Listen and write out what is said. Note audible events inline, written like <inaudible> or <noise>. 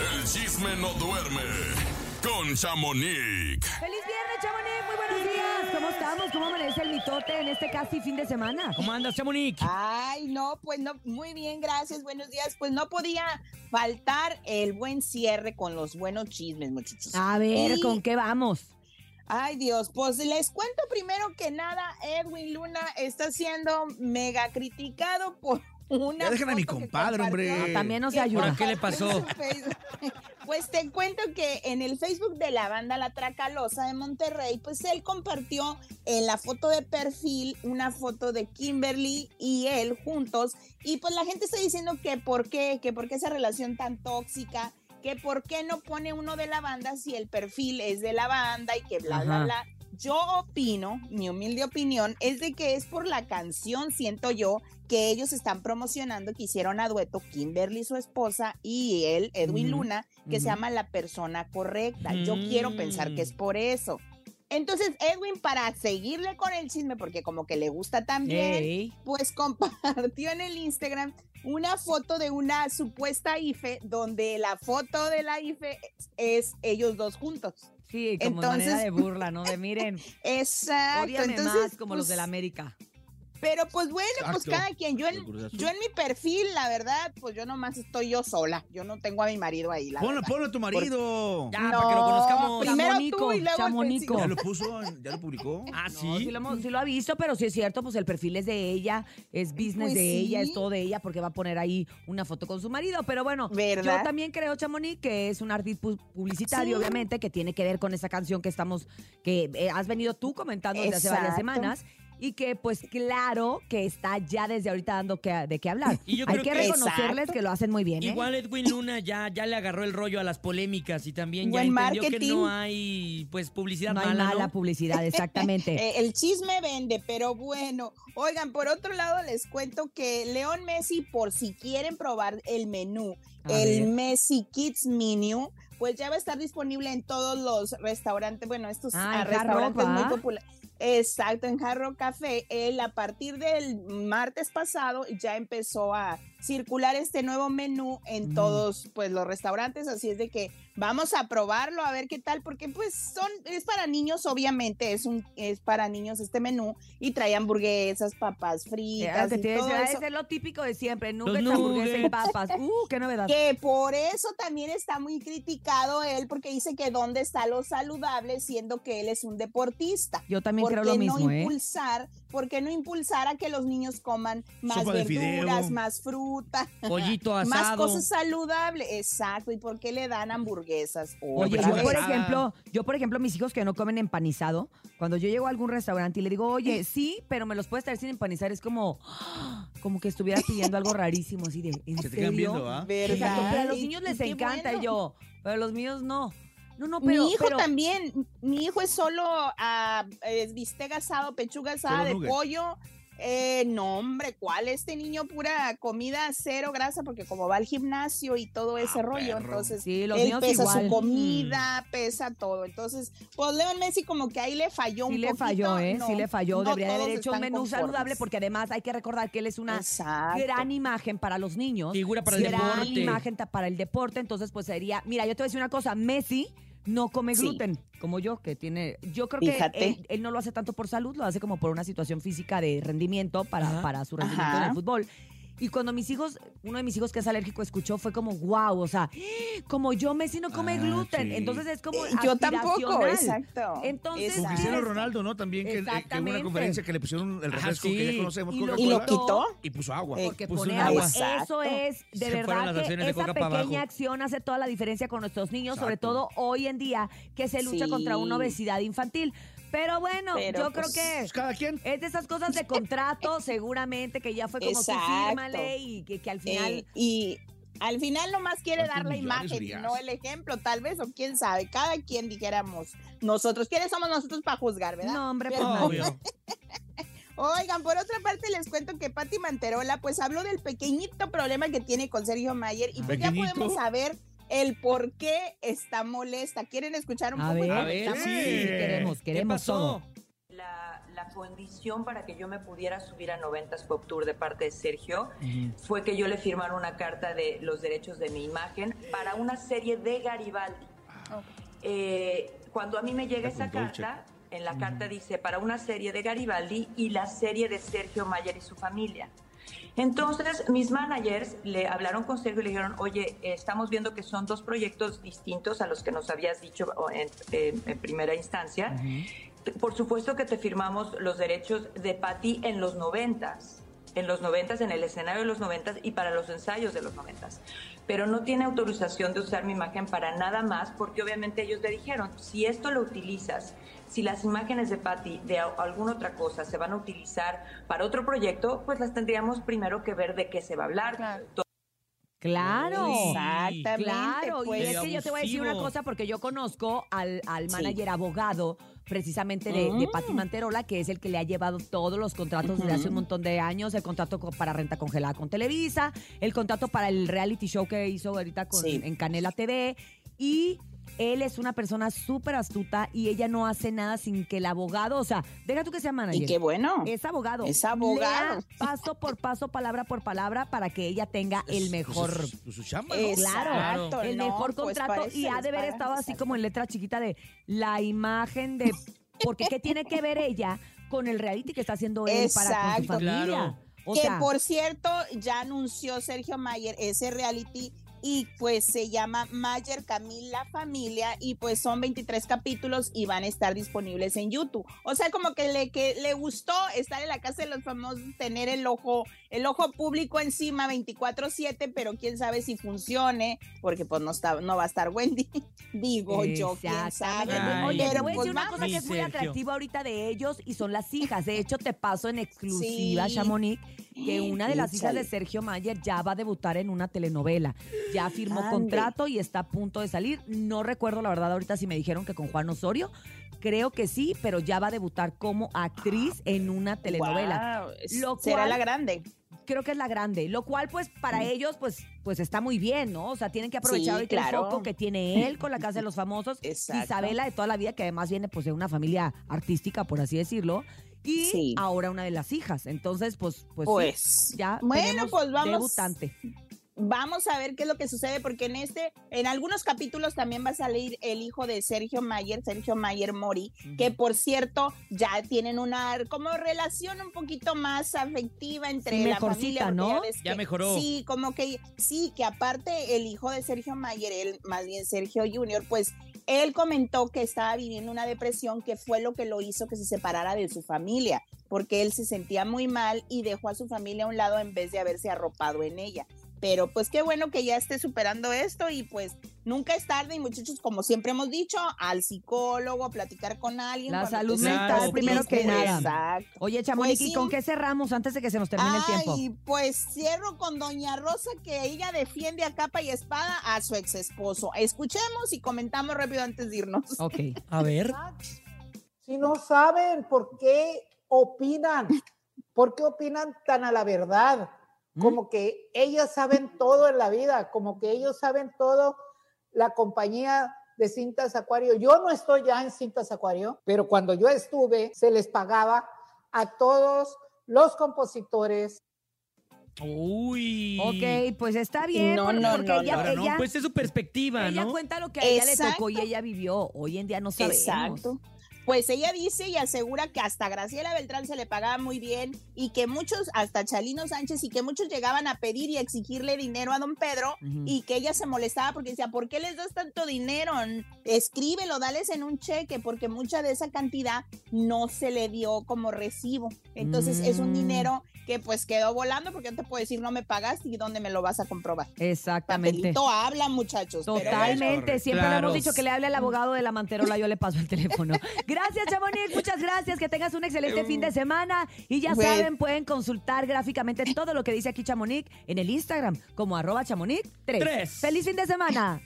El chisme no duerme con Chamonix. ¡Feliz viernes, Chamonix! Muy buenos días. ¿Cómo estamos? ¿Cómo amanece el mitote en este casi fin de semana? ¿Cómo andas, Chamonix? Ay, no, pues no, muy bien, gracias, buenos días. Pues no podía faltar el buen cierre con los buenos chismes, muchachos. A ver, Y- ¿con qué vamos? Ay, Dios, pues les cuento primero que nada, Edwin Luna está siendo mega criticado por una. Ya dejen a mi compadre, hombre. No, también no se que ayuda. ¿Ahora qué le pasó? Pues te cuento que en el Facebook de la banda La Tracalosa de Monterrey, pues él compartió en la foto de perfil una foto de Kimberly y él juntos. Y pues la gente está diciendo que por qué, que por qué esa relación tan tóxica, que por qué no pone uno de la banda si el perfil es de la banda y que bla, bla, bla. Yo opino, mi humilde opinión, es de que es por la canción, siento yo, que ellos están promocionando que hicieron a dueto Kimberly, su esposa, y él, Edwin Luna, que se llama La Persona Correcta. Yo quiero pensar que es Mm. por eso. Entonces, Edwin, para seguirle con el chisme, porque como que le gusta también, pues <laughs> compartió en el Instagram una foto de una supuesta IFE, donde la foto de la IFE es ellos dos juntos. Sí, como Entonces- manera de burla, ¿no? De miren, <laughs> Exacto. Entonces, más como los de la pues, América. Pero pues bueno, pues Exacto. cada quien. Yo en, yo en mi perfil, la verdad, pues yo nomás estoy yo sola. Yo no tengo a mi marido ahí, la Ponlo, verdad. ponlo a tu marido. Ya, para que lo conozcamos. primero Chamonico, tú y luego el chamonico. ¿Ya lo puso? ¿Ya lo publicó? <laughs> Ah, No, sí. sí, lo, hemos- sí lo ha visto, pero sí es cierto, pues el perfil es de ella, es business Pues de ella, sí. es todo de ella, porque va a poner ahí una foto con su marido. Pero bueno, ¿Verdad? yo también creo, Chamonix, que es un artista pu- publicitario, Sí. obviamente, que tiene que ver con esa canción que estamos, que eh, has venido tú comentando desde hace varias semanas. Y que, pues, claro que está ya desde ahorita dando que, de qué hablar. Y yo Hay creo que que- reconocerles Exacto. que lo hacen muy bien, ¿eh? Igual Edwin Luna ya, ya le agarró el rollo a las polémicas y también ya Buen entendió que marketing. no hay pues publicidad no hay mala, mala ¿no? publicidad, exactamente. <laughs> Eh, el chisme vende, pero bueno. Oigan, por otro lado les cuento que León Messi, por si quieren probar el menú, A el ver. Messi Kids Menu, pues ya va a estar disponible en todos los restaurantes, bueno, estos Ah, ah, restaurantes muy populares. Exacto, en Jarro Café. Él a partir del martes pasado ya empezó a circular este nuevo menú en Mm. todos pues los restaurantes, así es de que vamos a probarlo a ver qué tal porque pues son es para niños obviamente, es un es para niños este menú y trae hamburguesas, papas fritas que y todo eso. ese es lo típico de siempre, nuggets, nuggets. hamburguesa y papas. <laughs> Uh, qué novedad. Que por eso también está muy criticado él, porque dice que dónde está lo saludable, siendo que él es un deportista. Yo también ¿Por creo lo mismo, no ¿eh? ¿Por qué no impulsar a que los niños coman más Sopa verduras, fideo. más fruta, Pollito <laughs> más cosas saludables? Exacto, ¿y por qué le dan hamburguesas? Oye, yo vez. por vez. ejemplo, yo por ejemplo, mis hijos que no comen empanizado, cuando yo llego a algún restaurante y le digo, oye, sí, pero me los puedes traer sin empanizar, es como, <gasps> como que estuviera pidiendo algo rarísimo, así de, <laughs> ¿en Se te quedan viendo, ¿ah? Pero a los niños les encanta bueno. y yo, pero a los míos no. No, no, pero, mi hijo pero- también, mi hijo es solo es bistec asado, pechuga asada de pollo. Eh, no, hombre, ¿cuál? Este niño pura comida cero grasa, porque como va al gimnasio y todo ese Ah, rollo, perro. entonces Sí, los él pesa igual. su comida, pesa todo. Entonces, pues León Messi como que ahí le falló Sí un le poquito. falló, ¿eh? No, sí le falló. no Debería de haber hecho un menú conformes. saludable porque además hay que recordar que él es una Exacto. gran imagen para los niños. Figura para el gran deporte. imagen ta- para el deporte. Entonces, pues sería. Mira, yo te voy a decir una cosa: Messi no come Sí. gluten, como yo, que tiene. Yo creo que él, él no lo hace tanto por salud, lo hace como por una situación física de rendimiento para, Ajá. para su rendimiento en el fútbol. Y cuando mis hijos, uno de mis hijos que es alérgico escuchó, fue como, wow, o sea, <gasps> como yo, Messi no come Ah, gluten. sí. Entonces es como. Eh, Yo tampoco, exacto. Entonces, Con. Cristiano Ronaldo, ¿no? También que, eh, que hubo una conferencia que le pusieron el refresco sí. que ya conocemos, Y lo- ¿Y lo Coca-Cola, quitó? y puso agua. Porque puso pone agua. agua. Eso es, de verdad que de esa pequeña acción hace toda la diferencia con nuestros niños, sobre todo hoy en día que se lucha Sí. contra una obesidad infantil. Pero bueno, Pero, yo creo pues, que Pues cada quien. es de esas cosas de contrato, seguramente que ya fue como Exacto. que fírmale y que, que al final... Eh, y al final nomás quiere ¿Cuántos dar la imagen y no el ejemplo, tal vez, o quién sabe. Cada quien dijéramos nosotros. ¿Quiénes somos nosotros para juzgar, verdad? no, hombre, pues. Obvio. <laughs> Oigan, por otra parte les cuento que Patti Manterola pues habló del pequeñito problema que tiene con Sergio Mayer y pues ya podemos saber el por qué está molesta. ¿Quieren escuchar un A poco? ver, A ver, sí. queremos, ¿Qué queremos pasó? todo. La, la condición para que yo me pudiera subir a 90s Pop Tour de parte de Sergio fue que yo le firmara una carta de los derechos de mi imagen para una serie de Garibaldi. Eh, cuando a mí me llega esa carta, en la carta dice para una serie de Garibaldi y la serie de Sergio Mayer y su familia. Entonces, mis managers le hablaron con Sergio y le dijeron, oye, estamos viendo que son dos proyectos distintos a los que nos habías dicho en, eh, en primera instancia. Te- Por supuesto que te firmamos los derechos de Patty en los noventas, en los noventas, en el escenario de los noventas y para los ensayos de los noventas. Pero no tiene autorización de usar mi imagen para nada más porque obviamente ellos le dijeron, si esto lo utilizas, si las imágenes de Patty de alguna otra cosa se van a utilizar para otro proyecto, pues las tendríamos primero que ver de qué se va a hablar. Claro. Claro. Exactamente. Claro, y pues. es que yo te voy a decir una cosa porque yo conozco al, al Sí. manager abogado precisamente de, de Mm. Pati Manterola, que es el que le ha llevado todos los contratos desde hace un montón de años, el contrato co- para renta congelada con Televisa, el contrato para el reality show que hizo ahorita con, Sí. en Canela TV, y él es una persona súper astuta y ella no hace nada sin que el abogado, o sea, deja tú que sea manager. Y qué bueno. Es abogado. Es abogado. Lea paso por paso, palabra por palabra, para que ella tenga el mejor Pues, su, su chamba, ¿no? Claro, Exacto, el no, mejor pues contrato y ha de haber estado así como en letra chiquita de la imagen de porque qué tiene que ver ella con el reality que está haciendo él para con su familia. Claro. O que sea, por cierto, ya anunció Sergio Mayer ese reality y pues se llama Mayer Camila Familia y pues son 23 capítulos y van a estar disponibles en YouTube. O sea, como que le, que le gustó estar en la casa de los famosos, tener el ojo, el ojo público encima 24/7, pero quién sabe si funcione, porque pues no, está, no va a estar Wendy. <laughs> Digo yo, quién sabe. Ay, Oye, te Pero, voy a pues, decir una cosa que es muy Sergio. atractiva ahorita de ellos y son las hijas. De hecho, te paso en exclusiva, Sí. Chamonix, que <gasps> una de las hijas de. Sergio Mayer ya va a debutar en una telenovela. Ya firmó Ande. contrato y está a punto de salir. No recuerdo la verdad ahorita si me dijeron que con Juan Osorio. Creo que sí, pero ya va a debutar como actriz en una telenovela. Es- Lo será la grande. Creo que es la grande, lo cual pues para ellos pues pues está muy bien, ¿no? O sea, tienen que aprovechar Sí, claro. el foco que tiene él con la Casa de los <laughs> Famosos. Isabela de toda la vida que además viene pues de una familia artística, por así decirlo, y Sí. ahora una de las hijas. Entonces, pues pues, sí, Pues, ya bueno, pues vamos. debutante. Vamos a ver qué es lo que sucede, porque en este, en algunos capítulos también va a salir el hijo de Sergio Mayer, Sergio Mayer Mori, que por cierto ya tienen una como relación un poquito más afectiva entre Sí, la familia. ¿no? Ya que- mejoró. Sí, como que, sí, que aparte el hijo de Sergio Mayer, él, más bien Sergio Junior, pues él comentó que estaba viviendo una depresión que fue lo que lo hizo que se separara de su familia, porque él se sentía muy mal y dejó a su familia a un lado en vez de haberse arropado en ella. Pero pues qué bueno que ya esté superando esto y pues nunca es tarde y muchachos, como siempre hemos dicho, al psicólogo, a platicar con alguien. La salud mental, primero que nada. Exacto. Oye, Chamonix, Pues ¿y sí. con qué cerramos antes de que se nos termine el tiempo? Ay, pues cierro con Doña Rosa que ella defiende a capa y espada a su ex esposo. Escuchemos y comentamos rápido antes de irnos. Ok. A ver. Si no saben por qué opinan, por qué opinan tan a la verdad, como que ellos saben todo en la vida, como que ellos saben todo la compañía de Cintas Acuario. Yo no estoy ya en Cintas Acuario, pero cuando yo estuve se les pagaba a todos los compositores, Uy. Ok, pues está bien, No, porque, no, porque no, ella, Ahora no, ella- pues es su perspectiva, ella ¿no? cuenta lo que a ella le tocó y ella vivió. Hoy en día no sabemos. Exacto. Pues ella dice y asegura que hasta Graciela Beltrán se le pagaba muy bien y que muchos, hasta Chalino Sánchez, y que muchos llegaban a pedir y a exigirle dinero a don Pedro y que ella se molestaba porque decía, ¿por qué les das tanto dinero? Escríbelo, dales en un cheque, porque mucha de esa cantidad no se le dio como recibo. Entonces es un Mm. dinero que pues quedó volando porque no te puedo decir no me pagaste y dónde me lo vas a comprobar. Exactamente. Papelito habla, muchachos. pero bueno. Totalmente, siempre le hemos dicho que le hable al abogado de la manterola, yo le paso el teléfono. Gracias, <laughs> Chamonix, muchas gracias, que tengas un excelente fin de semana y ya Bueno. saben, pueden consultar gráficamente todo lo que dice aquí Chamonix en el Instagram como arroba chamonix 3. Tres. ¡Feliz fin de semana!